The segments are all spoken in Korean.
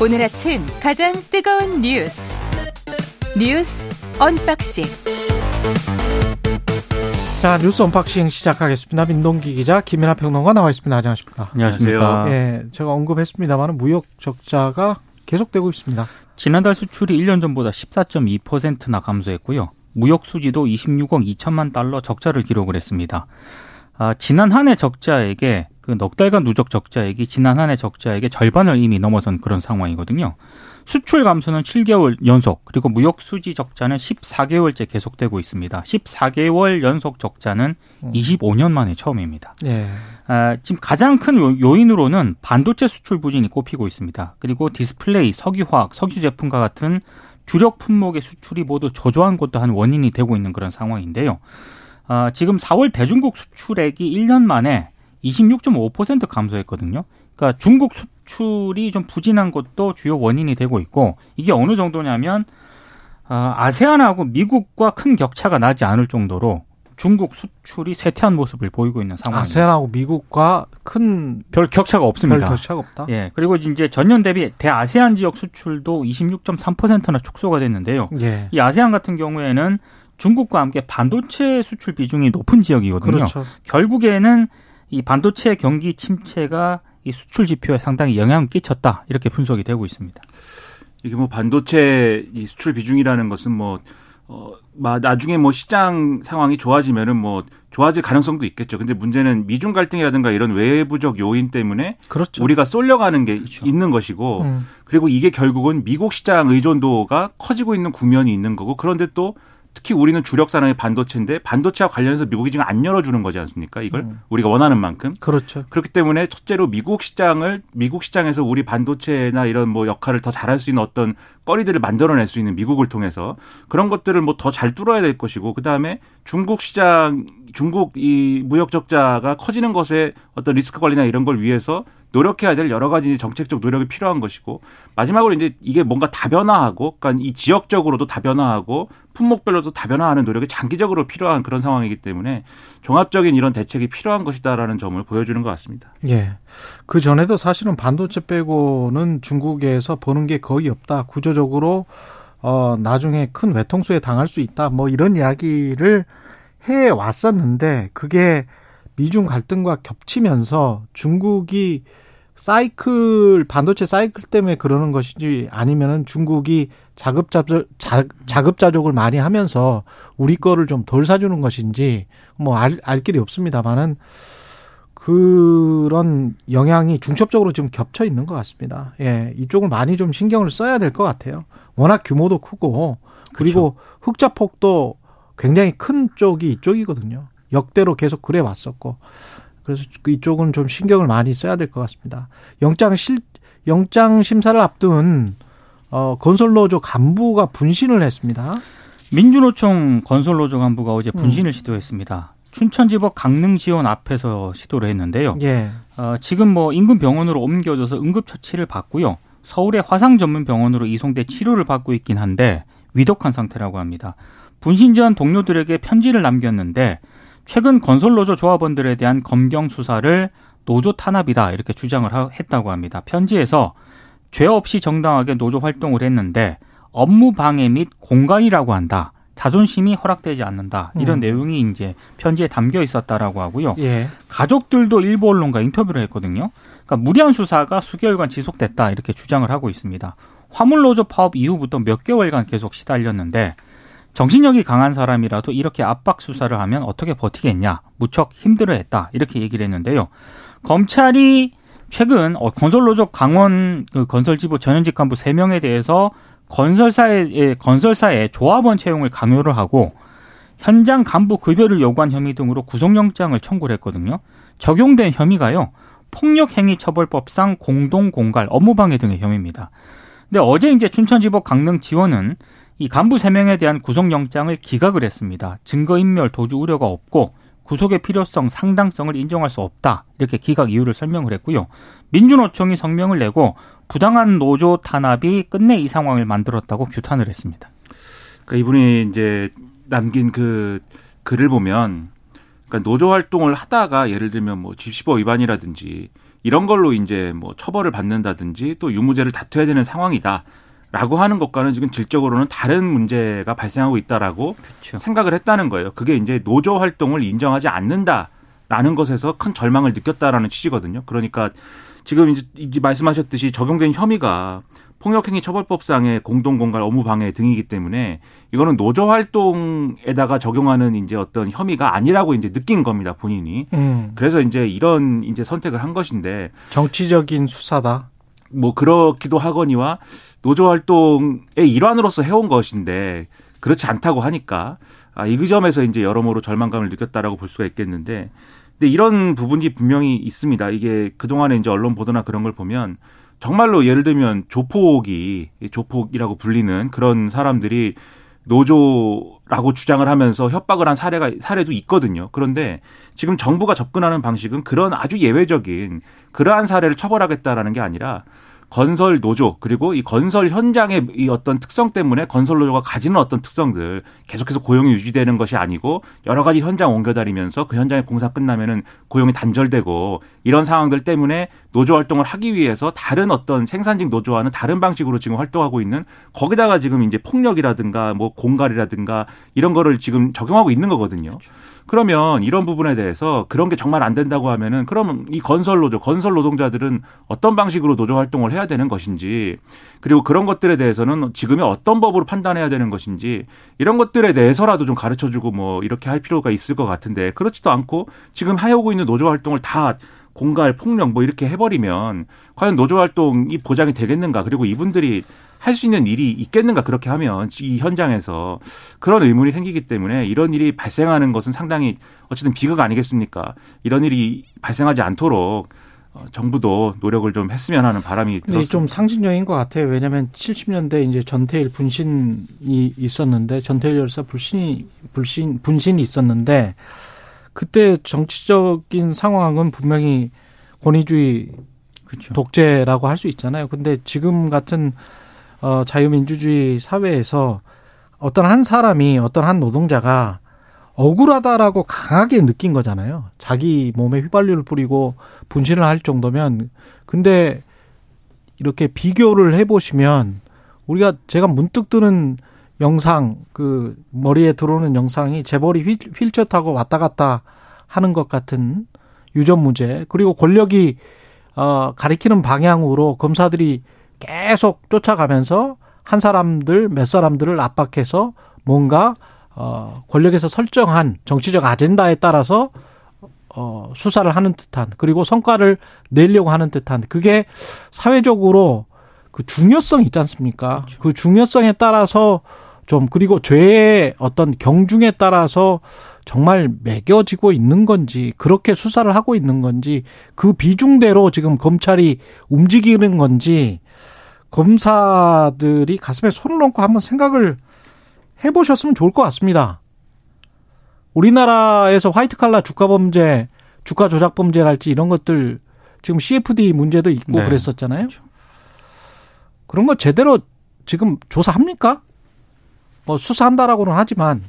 오늘 아침 가장 뜨거운 뉴스 뉴스 unboxing 자 뉴스 unboxing 시작하겠습니다. 민동기 기자 김민하 평론가 나와 있습니다. 안녕하십니까? 안녕하십니까? 예, 제가 언급했습니다만 무역 적자가 계속되고 있습니다. 지난달 수출이 1년 전보다 14.2%나 감소했고요. 무역 수지도 26억 2천만 달러 적자를 기록을 했습니다. 아, 지난 한 해 적자액에 그 넉 달간 누적 적자액이 지난 한 해 적자액의 절반을 이미 넘어선 그런 상황이거든요. 수출 감소는 7개월 연속, 그리고 무역 수지 적자는 14개월째 계속되고 있습니다. 14개월 연속 적자는 25년 만에 처음입니다. 예. 아, 지금 가장 큰 요- 요인으로는 반도체 수출 부진이 꼽히고 있습니다. 그리고 디스플레이, 석유화학, 석유 제품과 같은 주력 품목의 수출이 모두 저조한 것도 한 원인이 되고 있는 그런 상황인데요. 아, 지금 4월 대중국 수출액이 1년 만에 26.5% 감소했거든요. 그러니까 중국 수출이 좀 부진한 것도 주요 원인이 되고 있고 이게 어느 정도냐면 아, 아세안하고 미국과 큰 격차가 나지 않을 정도로 중국 수출이 쇠퇴한 모습을 보이고 있는 상황입니다. 아세안하고 미국과 큰 별 격차가 별 없습니다. 격차가 없다. 예. 그리고 이제 전년 대비 대아세안 지역 수출도 26.3%나 축소가 됐는데요. 예. 이 아세안 같은 경우에는 중국과 함께 반도체 수출 비중이 높은 지역이거든요. 그렇죠. 결국에는 이 반도체 경기 침체가 이 수출 지표에 상당히 영향을 끼쳤다. 이렇게 분석이 되고 있습니다. 이게 뭐 반도체 이 수출 비중이라는 것은 뭐 어, 마- 나중에 뭐 시장 상황이 좋아지면은 뭐 좋아질 가능성도 있겠죠. 근데 문제는 미중 갈등이라든가 이런 외부적 요인 때문에 그렇죠. 우리가 쏠려가는 게 그렇죠. 있는 것이고 음. 그리고 이게 결국은 미국 시장 의존도가 커지고 있는 국면이 있는 거고 그런데 또 특히 우리는 주력 산업이 반도체인데 반도체와 관련해서 미국이 지금 안 열어주는 거지 않습니까? 이걸 음. 우리가 원하는 만큼. 그렇죠. 그렇기 때문에 첫째로 미국 시장을 미국 시장에서 우리 반도체나 이런 뭐 역할을 더 잘할 수 있는 어떤 거리들을 만들어낼 수 있는 미국을 통해서 그런 것들을 뭐 더 잘 뚫어야 될 것이고 그 다음에 중국 시장 중국 이 무역 적자가 커지는 것에 어떤 리스크 관리나 이런 걸 위해서 노력해야 될 여러 가지 정책적 노력이 필요한 것이고 마지막으로 이제 이게 뭔가 다변화하고 그러니까 이 지역적으로도 다변화하고 품목별로도 다변화하는 노력이 장기적으로 필요한 그런 상황이기 때문에 종합적인 이런 대책이 필요한 것이다라는 점을 보여주는 것 같습니다. 예. 그 전에도 사실은 반도체 빼고는 중국에서 버는 게 거의 없다. 구조적으로 어 나중에 큰 외통수에 당할 수 있다. 뭐 이런 이야기를 해 왔었는데 그게 미중 갈등과 겹치면서 중국이 사이클 반도체 사이클 때문에 그러는 것인지 아니면은 중국이 자급자족 자, 자급자족을 많이 하면서 우리 거를 좀 덜 사주는 것인지 뭐알 알 길이 없습니다만은 그런 영향이 중첩적으로 지금 겹쳐 있는 것 같습니다. 예, 이쪽을 많이 좀 신경을 써야 될 것 같아요. 워낙 규모도 크고 그리고 흑자 폭도 굉장히 큰 쪽이 이쪽이거든요. 역대로 계속 그래 왔었고 그래서 그 이쪽은 좀 신경을 많이 써야 될 것 같습니다. 영장 실 영장 심사를 앞둔 어 건설노조 간부가 분신을 했습니다. 민주노총 건설노조 간부가 어제 음. 분신을 시도했습니다. 춘천지법 강릉지원 앞에서 시도를 했는데요. 예. 어, 지금 뭐 인근 병원으로 옮겨져서 응급처치를 받고요. 서울의 화상 전문 병원으로 이송돼 치료를 받고 있긴 한데 위독한 상태라고 합니다. 분신 전 동료들에게 편지를 남겼는데 최근 건설노조 조합원들에 대한 검경 수사를 노조 탄압이다 이렇게 주장을 하- 했다고 합니다. 편지에서 죄 없이 정당하게 노조 활동을 했는데 업무 방해 및 공간이라고 한다. 자존심이 허락되지 않는다. 이런 음. 내용이 이제 편지에 담겨 있었다라고 하고요. 예. 가족들도 일부 언론과 인터뷰를 했거든요. 그러니까 무리한 수사가 수개월간 지속됐다 이렇게 주장을 하고 있습니다. 화물노조 파업 이후부터 몇 개월간 계속 시달렸는데 정신력이 강한 사람이라도 이렇게 압박 수사를 하면 어떻게 버티겠냐 무척 힘들어했다 이렇게 얘기를 했는데요. 검찰이 최근 어, 건설노조 강원 그 건설지부 전현직 간부 3명에 대해서 건설사의 건설사의 조합원 채용을 강요를 하고 현장 간부 급여를 요구한 혐의 등으로 구속영장을 청구를 했거든요. 적용된 혐의가요. 폭력행위처벌법상 공동공갈, 업무방해 등의 혐의입니다. 근데 어제 이제 춘천지법 강릉 지원은 이 간부 3명에 대한 구속영장을 기각을 했습니다. 증거인멸 도주 우려가 없고 구속의 필요성, 상당성을 인정할 수 없다. 이렇게 기각 이유를 설명을 했고요. 민주노총이 성명을 내고 부당한 노조 탄압이 끝내 이 상황을 만들었다고 규탄을 했습니다. 그러니까 이분이 이제 남긴 그 글을 보면 그러니까 노조 활동을 하다가 예를 들면 뭐 집시법 위반이라든지 이런 걸로 이제 뭐 처벌을 받는다든지 또 유무죄를 다투어야 되는 상황이다. 라고 하는 것과는 지금 질적으로는 다른 문제가 발생하고 있다라고 그렇죠. 생각을 했다는 거예요. 그게 이제 노조 활동을 인정하지 않는다라는 것에서 큰 절망을 느꼈다라는 취지거든요. 그러니까 지금 이제, 이제 말씀하셨듯이 적용된 혐의가 폭력행위 처벌법상의 공동공갈 업무방해 등이기 때문에 이거는 노조 활동에다가 적용하는 이제 어떤 혐의가 아니라고 이제 느낀 겁니다 본인이. 음. 그래서 이제 이런 이제 선택을 한 것인데 정치적인 수사다. 뭐 그렇기도 하거니와 노조 활동의 일환으로서 해온 것인데 그렇지 않다고 하니까 아, 이 점에서 이제 여러모로 절망감을 느꼈다라고 볼 수가 있겠는데 근데 이런 부분이 분명히 있습니다. 이게 그동안에 이제 언론 보도나 그런 걸 보면 정말로 예를 들면 조폭이 조폭이라고 불리는 그런 사람들이 노조라고 주장을 하면서 협박을 한 사례가 사례도 있거든요. 그런데 지금 정부가 접근하는 방식은 그런 아주 예외적인 그러한 사례를 처벌하겠다라는 게 아니라 건설 노조 그리고 이 건설 현장의 이 어떤 특성 때문에 건설 노조가 가지는 어떤 특성들 계속해서 고용이 유지되는 것이 아니고 여러 가지 현장 옮겨 다니면서 그 현장의 공사 끝나면은 고용이 단절되고 이런 상황들 때문에 노조 활동을 하기 위해서 다른 어떤 생산직 노조와는 다른 방식으로 지금 활동하고 있는 거기다가 지금 이제 폭력이라든가 뭐 공갈이라든가 이런 거를 지금 적용하고 있는 거거든요. 그렇죠. 그러면 이런 부분에 대해서 그런 게 정말 안 된다고 하면은 그러면 이 건설 노조, 건설 노동자들은 어떤 방식으로 노조 활동을 해야 되는 것인지 그리고 그런 것들에 대해서는 지금의 어떤 법으로 판단해야 되는 것인지 이런 것들에 대해서라도 좀 가르쳐 주고 뭐 이렇게 할 필요가 있을 것 같은데 그렇지도 않고 지금 하여오고 있는 노조 활동을 다 공갈, 폭력 뭐 이렇게 해버리면 과연 노조 활동이 보장이 되겠는가? 그리고 이분들이 할 수 있는 일이 있겠는가 그렇게 하면 이 현장에서 그런 의문이 생기기 때문에 이런 일이 발생하는 것은 상당히 어쨌든 비극 아니겠습니까? 이런 일이 발생하지 않도록 어, 정부도 노력을 좀 했으면 하는 바람이 들었습니다. 좀 상징적인 것 같아요. 왜냐하면 70년대 이제 전태일 분신이 있었는데 전태일 열사 불신이 불신 분신이 있었는데 그때 정치적인 상황은 분명히 권위주의 그렇죠. 독재라고 할 수 있잖아요. 근데 지금 같은 어, 자유민주주의 사회에서 어떤 한 사람이 어떤 한 노동자가 억울하다라고 강하게 느낀 거잖아요. 자기 몸에 휘발유를 뿌리고 분신을 할 정도면 근데 이렇게 비교를 해 보시면 우리가 제가 문득 드는 영상 그 머리에 들어오는 영상이 재벌이 휠, 휠체어 타고 왔다 갔다 하는 것 같은 유전무죄 그리고 권력이 어 가리키는 방향으로 검사들이 계속 쫓아가면서 한 사람들 몇 사람들을 압박해서 뭔가 어 권력에서 설정한 정치적 아젠다에 따라서 어 수사를 하는 듯한 그리고 성과를 내려고 하는 듯한 그게 사회적으로 그 중요성 있지 않습니까? 그렇죠. 그 중요성에 따라서 좀 그리고 죄의 어떤 경중에 따라서 정말 매겨지고 있는 건지 그렇게 수사를 하고 있는 건지 그 비중대로 지금 검찰이 움직이는 건지 검사들이 가슴에 손을 얹고 한번 생각을 해보셨으면 좋을 것 같습니다. 우리나라에서 화이트 칼라 주가 범죄, 주가 조작 범죄랄지 이런 것들 지금 CFD 문제도 있고 네. 그랬었잖아요. 그런 거 제대로 지금 조사합니까? 뭐 수사한다라고는 하지만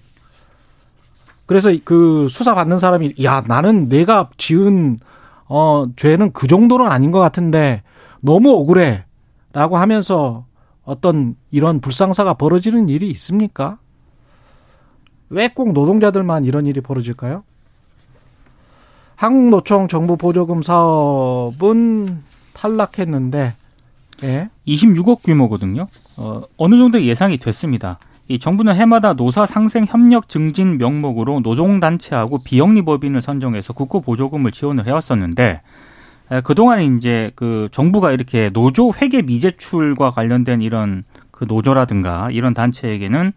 그래서 그 수사 받는 사람이 야 나는 내가 지은 어 죄는 그 정도는 아닌 것 같은데 너무 억울해. 라고 하면서 어떤 이런 불상사가 벌어지는 일이 있습니까? 왜 꼭 노동자들만 이런 일이 벌어질까요? 한국노총 정부 보조금 사업은 탈락했는데, 예. 26억 규모거든요. 어, 어느 정도 예상이 됐습니다. 이 정부는 해마다 노사 상생 협력 증진 명목으로 노동단체하고 비영리법인을 선정해서 국고 보조금을 지원을 해왔었는데 그동안 이제 그 정부가 이렇게 노조 회계 미제출과 관련된 이런 그 노조라든가 이런 단체에게는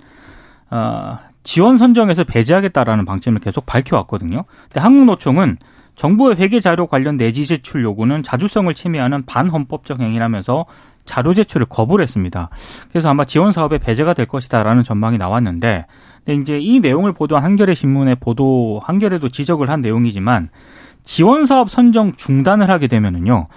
어 지원 선정에서 배제하겠다라는 방침을 계속 밝혀왔거든요. 근데 한국노총은 정부의 회계 자료 관련 내지 제출 요구는 자주성을 침해하는 반헌법적 행위라면서 자료 제출을 거부를 했습니다. 그래서 아마 지원 사업에 배제가 될 것이다라는 전망이 나왔는데, 근데 이제 이 내용을 보도한 한겨레 신문의 보도 한겨레도 지적을 한 내용이지만 지원 사업 선정 중단을 하게 되면은요.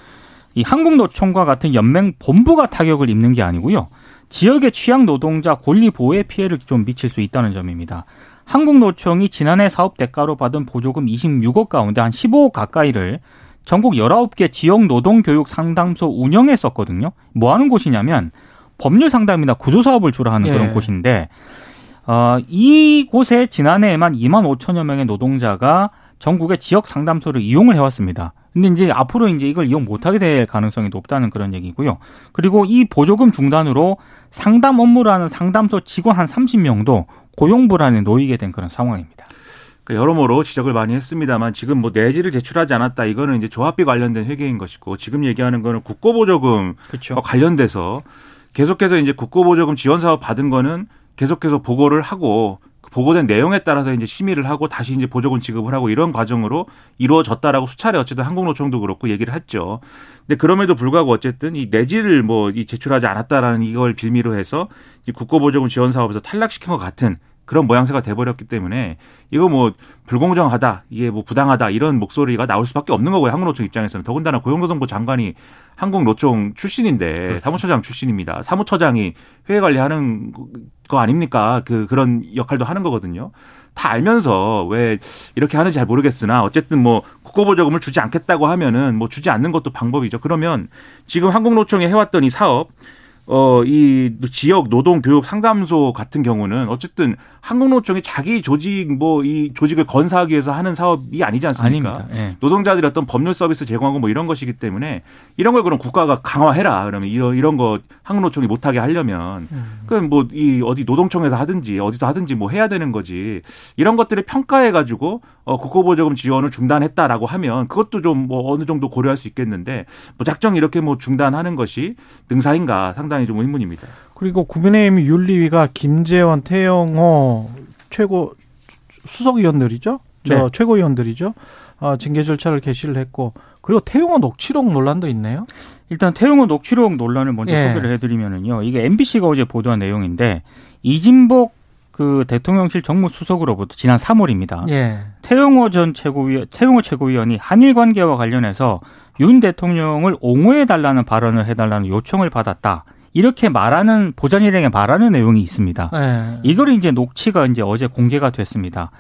이 한국노총과 같은 연맹 본부가 타격을 입는 게 아니고요. 지역의 취약 노동자 권리 보호에 피해를 좀 미칠 수 있다는 점입니다. 한국노총이 지난해 사업 대가로 받은 보조금 26억 가운데 한 15억 가까이를 전국 19개 지역 노동교육 상담소 운영했었거든요. 뭐 하는 곳이냐면 법률 상담이나 구조 사업을 주로 하는 예. 그런 곳인데 어, 이곳에 지난해에만 2만 5천여 명의 노동자가 전국의 지역 상담소를 이용을 해왔습니다. 근데 이제 앞으로 이제 이걸 이용 못하게 될 가능성이 높다는 그런 얘기고요. 그리고 이 보조금 중단으로 상담 업무를 하는 상담소 직원 한 30명도 고용 불안에 놓이게 된 그런 상황입니다. 그러니까 여러모로 지적을 많이 했습니다만 지금 뭐 내지를 제출하지 않았다 이거는 이제 조합비 관련된 회계인 것이고 지금 얘기하는 거는 국고보조금 그렇죠. 어, 관련돼서 계속해서 이제 국고보조금 지원 사업 받은 거는 계속해서 보고를 하고 그 보고된 내용에 따라서 이제 심의를 하고 다시 이제 보조금 지급을 하고 이런 과정으로 이루어졌다라고 수차례 어쨌든 한국노총도 그렇고 얘기를 했죠. 근데 그럼에도 불구하고 어쨌든 이 내지를 뭐 이 제출하지 않았다라는 이걸 빌미로 해서 이 국고보조금 지원 사업에서 탈락시킨 것 같은 그런 모양새가 돼버렸기 때문에 이거 뭐 불공정하다 이게 뭐 부당하다 이런 목소리가 나올 수밖에 없는 거고요 한국노총 입장에서는. 더군다나 고용노동부 장관이 한국노총 출신인데 사무처장 출신입니다. 사무처장이 회계 관리하는 거 아닙니까? 그 그런 역할도 하는 거거든요. 다 알면서 왜 이렇게 하는지 잘 모르겠으나 어쨌든 뭐 국고보조금을 주지 않겠다고 하면은 뭐 주지 않는 것도 방법이죠. 그러면 지금 한국노총이 해왔던 이 사업 어, 이 지역 노동 교육 상담소 같은 경우는 어쨌든 한국노총이 자기 조직 뭐 이 조직을 건사하기 위해서 하는 사업이 아니지 않습니까? 예. 노동자들이 어떤 법률 서비스 제공하고 뭐 이런 것이기 때문에 이런 걸 그럼 국가가 강화해라. 그러면 이런 이런 거 한국노총이 못하게 하려면 그럼 뭐 이 어디 노동청에서 하든지 어디서 하든지 뭐 해야 되는 거지. 이런 것들을 평가해 가지고 어 국고보조금 지원을 중단했다라고 하면 그것도 좀 뭐 어느 정도 고려할 수 있겠는데 무작정 이렇게 뭐 중단하는 것이 능사인가 상당히 좀 의문입니다. 그리고 국민의힘 윤리위가 김재원, 태영호 최고 수석위원들이죠. 저 네. 최고위원들이죠. 어, 징계 절차를 개시를 했고 그리고 태영호 녹취록 논란도 있네요. 일단 태용호 녹취록 논란을 먼저 예. 소개를 해드리면은요. 이게 MBC가 어제 보도한 내용인데 이진복 그 대통령실 정무수석으로부터 지난 3월입니다. 예. 태용호 전 최고위원, 태용호 최고위원이 한일 관계와 관련해서 윤 대통령을 옹호해 달라는 발언을 해달라는 요청을 받았다. 이렇게 말하는 보좌진에게 말하는 내용이 있습니다. 예. 이걸 이제 녹취가 이제 어제 공개가 됐습니다.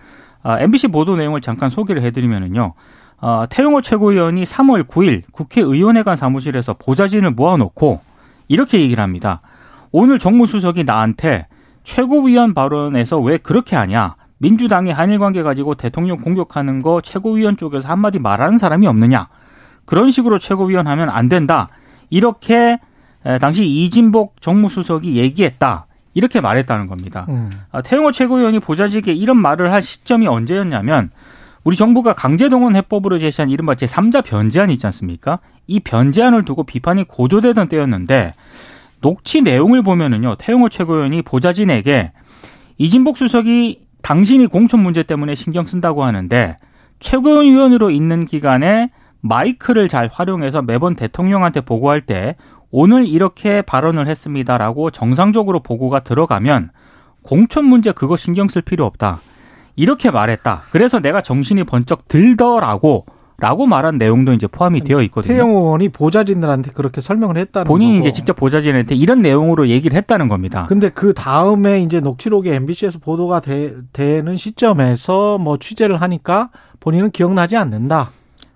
아, MBC 보도 내용을 잠깐 소개를 해드리면은요. 아, 태용호 최고위원이 3월 9일 국회의원회관 사무실에서 보좌진을 모아놓고 이렇게 얘기를 합니다. 오늘 정무수석이 나한테 최고위원 발언에서 왜 그렇게 하냐? 민주당이 한일 관계 가지고 대통령 공격하는 거 최고위원 쪽에서 한마디 말하는 사람이 없느냐? 그런 식으로 최고위원 하면 안 된다. 이렇게 에, 당시 이진복 정무수석이 얘기했다. 이렇게 말했다는 겁니다. 음. 아, 태용호 최고위원이 보좌직에 이런 말을 할 시점이 언제였냐면 우리 정부가 강제동원 해법으로 제시한 이른바 제3자 변제안이 있지 않습니까? 이 변제안을 두고 비판이 고조되던 때였는데 녹취 내용을 보면은요. 태용호 최고위원이 보좌진에게 이진복 수석이 당신이 공천 문제 때문에 신경 쓴다고 하는데 최고위원으로 있는 기간에 마이크를 잘 활용해서 매번 대통령한테 보고할 때 오늘 이렇게 발언을 했습니다라고 정상적으로 보고가 들어가면 공천 문제 그거 신경 쓸 필요 없다. 이렇게 말했다. 그래서 내가 정신이 번쩍 들더라고 라고 말한 내용도 이제 포함이 되어 있거든요. 태영호 의원이 보좌진들한테 그렇게 설명을 했다는 본인이 거고. 이제 직접 보좌진한테 이런 내용으로 얘기를 했다는 겁니다. 근데 그 다음에 이제 녹취록이 MBC에서 보도가 되, 는 시점에서 뭐 취재를 하니까 본인은 기억나지 않는다.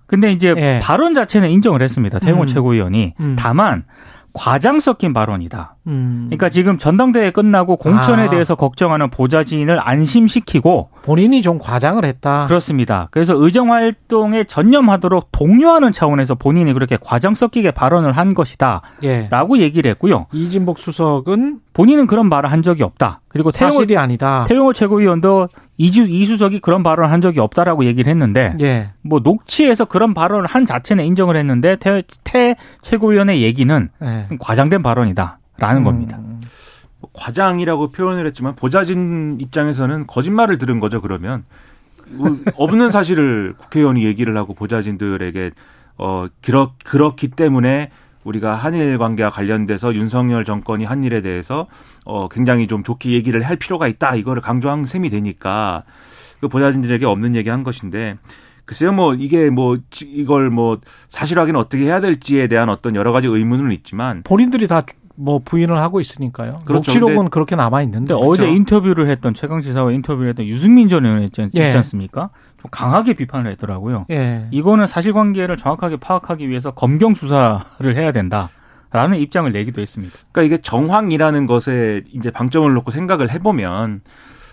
근데 이제 예. 발언 자체는 인정을 했습니다. 태용호 음. 최고위원이. 음. 다만 과장 섞인 발언이다. 음. 그러니까 지금 전당대회 끝나고 공천에 아. 대해서 걱정하는 보좌진을 안심시키고 본인이 좀 과장을 했다. 그렇습니다. 그래서 의정 활동에 전념하도록 독려하는 차원에서 본인이 그렇게 과장 섞이게 발언을 한 것이다라고 예. 얘기를 했고요. 이진복 수석은 본인은 그런 말을 한 적이 없다. 그리고 태용호, 사실이 아니다. 태용호 최고위원도 이주 이수석이 그런 발언을 한 적이 없다라고 얘기를 했는데 예. 뭐 녹취에서 그런 발언을 한 자체는 인정을 했는데 태, 태 최고위원의 얘기는 예. 과장된 발언이다 라는 겁니다. 음. 과장이라고 표현을 했지만 보좌진 입장에서는 거짓말을 들은 거죠. 그러면 뭐 없는 사실을 국회의원이 얘기를 하고 보좌진들에게 어 그렇 그렇기 때문에 우리가 한일 관계와 관련돼서 윤석열 정권이 한 일에 대해서 어 굉장히 좀 좋게 얘기를 할 필요가 있다. 이거를 강조한 셈이 되니까 그 보좌진들에게 없는 얘기 한 것인데 글쎄요, 뭐 이게 뭐 이걸 뭐 사실 확인 어떻게 해야 될지에 대한 어떤 여러 가지 의문은 있지만 본인들이 다 뭐 부인을 하고 있으니까요. 그렇죠. 녹취록은 근데- 그렇게 남아 있는데. 근데 어제 인터뷰를 했던 최강 지사와 인터뷰를 했던 유승민 전 의원 있지, 않- 예. 있지 않습니까? 좀 강하게 비판을 했더라고요. 예. 이거는 사실관계를 정확하게 파악하기 위해서 검경 수사를 해야 된다 라는 입장을 내기도 했습니다. 그러니까 이게 정황이라는 것에 이제 방점을 놓고 생각을 해보면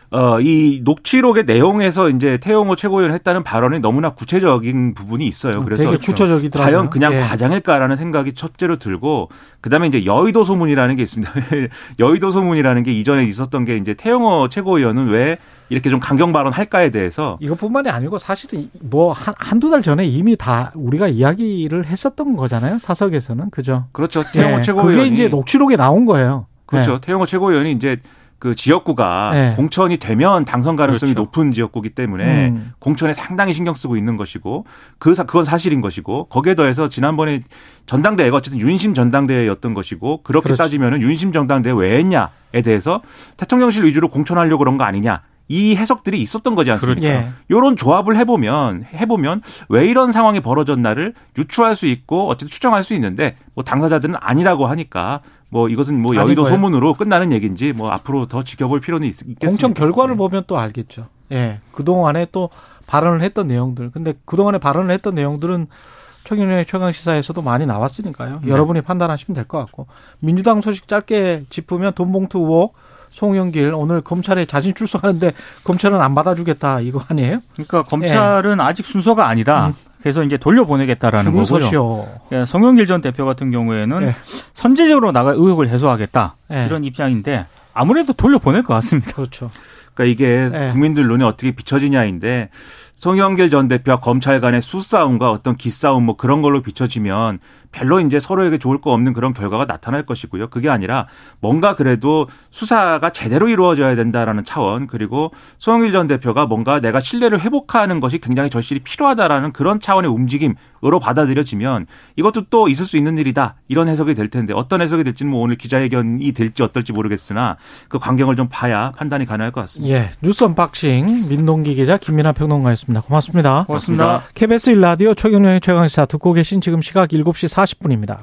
어, 이 녹취록의 내용에서 이제 태용호 최고위원 했다는 발언이 너무나 구체적인 부분이 있어요. 그래서 구체적이더라고요. 과연 그냥 예. 과장일까라는 생각이 첫째로 들고 그다음에 이제 여의도 소문이라는 게 있습니다. 여의도 소문이라는 게 이전에 있었던 게 이제 태용호 최고위원은 왜 이렇게 좀 강경 발언할까에 대해서 이것뿐만이 아니고 사실은 뭐 한, 한두 달 전에 이미 다 우리가 이야기를 했었던 거잖아요. 사석에서는. 그죠? 그렇죠. 태용호 예. 최고위원이 그게 이제 녹취록에 나온 거예요. 그렇죠. 예. 태용호 최고위원이 이제 그 지역구가 네. 공천이 되면 당선 가능성이 그렇죠. 높은 지역구기 때문에 음. 공천에 상당히 신경 쓰고 있는 것이고 그 사- 그건 사실인 것이고 거기에 더해서 지난번에 전당대회가 어쨌든 윤심 전당대회였던 것이고 그렇게 그렇지. 따지면은 윤심 전당대회 왜 했냐에 대해서 대통령실 위주로 공천하려고 그런 거 아니냐 이 해석들이 있었던 거지 않습니까? 그렇죠. 예. 요런 조합을 해보면 해보면 왜 이런 상황이 벌어졌나를 유추할 수 있고 어쨌든 추정할 수 있는데 뭐 당사자들은 아니라고 하니까 뭐 이것은 뭐 여의도 거예요? 소문으로 끝나는 얘기인지 뭐 앞으로 더 지켜볼 필요는 있, 겠습니다 공천 결과를 보면 또 알겠죠. 예. 그동안에 또 발언을 했던 내용들. 근데 그동안에 발언을 했던 내용들은 최경련의 최강 시사에서도 많이 나왔으니까요. 네. 여러분이 판단하시면 될 것 같고. 민주당 소식 짧게 짚으면 돈봉투 의혹 송영길 오늘 검찰에 자진 출석하는데 검찰은 안 받아주겠다 이거 아니에요? 그러니까 검찰은 아직 순서가 아니다. 그래서 이제 돌려보내겠다라는 줄 거고요. 서시오. 예, 송영길 전 대표 같은 경우에는 예. 선제적으로 나가 의혹을 해소하겠다 예. 이런 입장인데 아무래도 돌려보낼 것 같습니다. 그렇죠. 그러니까 이게 네. 국민들 눈에 어떻게 비춰지냐인데 송영길 전 대표와 검찰 간의 수싸움과 어떤 기싸움 뭐 그런 걸로 비춰지면 별로 이제 서로에게 좋을 거 없는 그런 결과가 나타날 것이고요. 그게 아니라 뭔가 그래도 수사가 제대로 이루어져야 된다라는 차원 그리고 송영길 전 대표가 뭔가 내가 신뢰를 회복하는 것이 굉장히 절실히 필요하다라는 그런 차원의 움직임 으로 받아들여지면 이것도 또 있을 수 있는 일이다 이런 해석이 될 텐데 어떤 해석이 될지는 뭐 오늘 기자회견이 될지 어떨지 모르겠으나 그 광경을 좀 봐야 판단이 가능할 것 같습니다. 예. 뉴스 언박싱 민동기 기자 김민하 평론가였습니다. 고맙습니다. 고맙습니다. KBS 1라디오 최경영의 최강시사 듣고 계신 지금 시각 7시 40분입니다.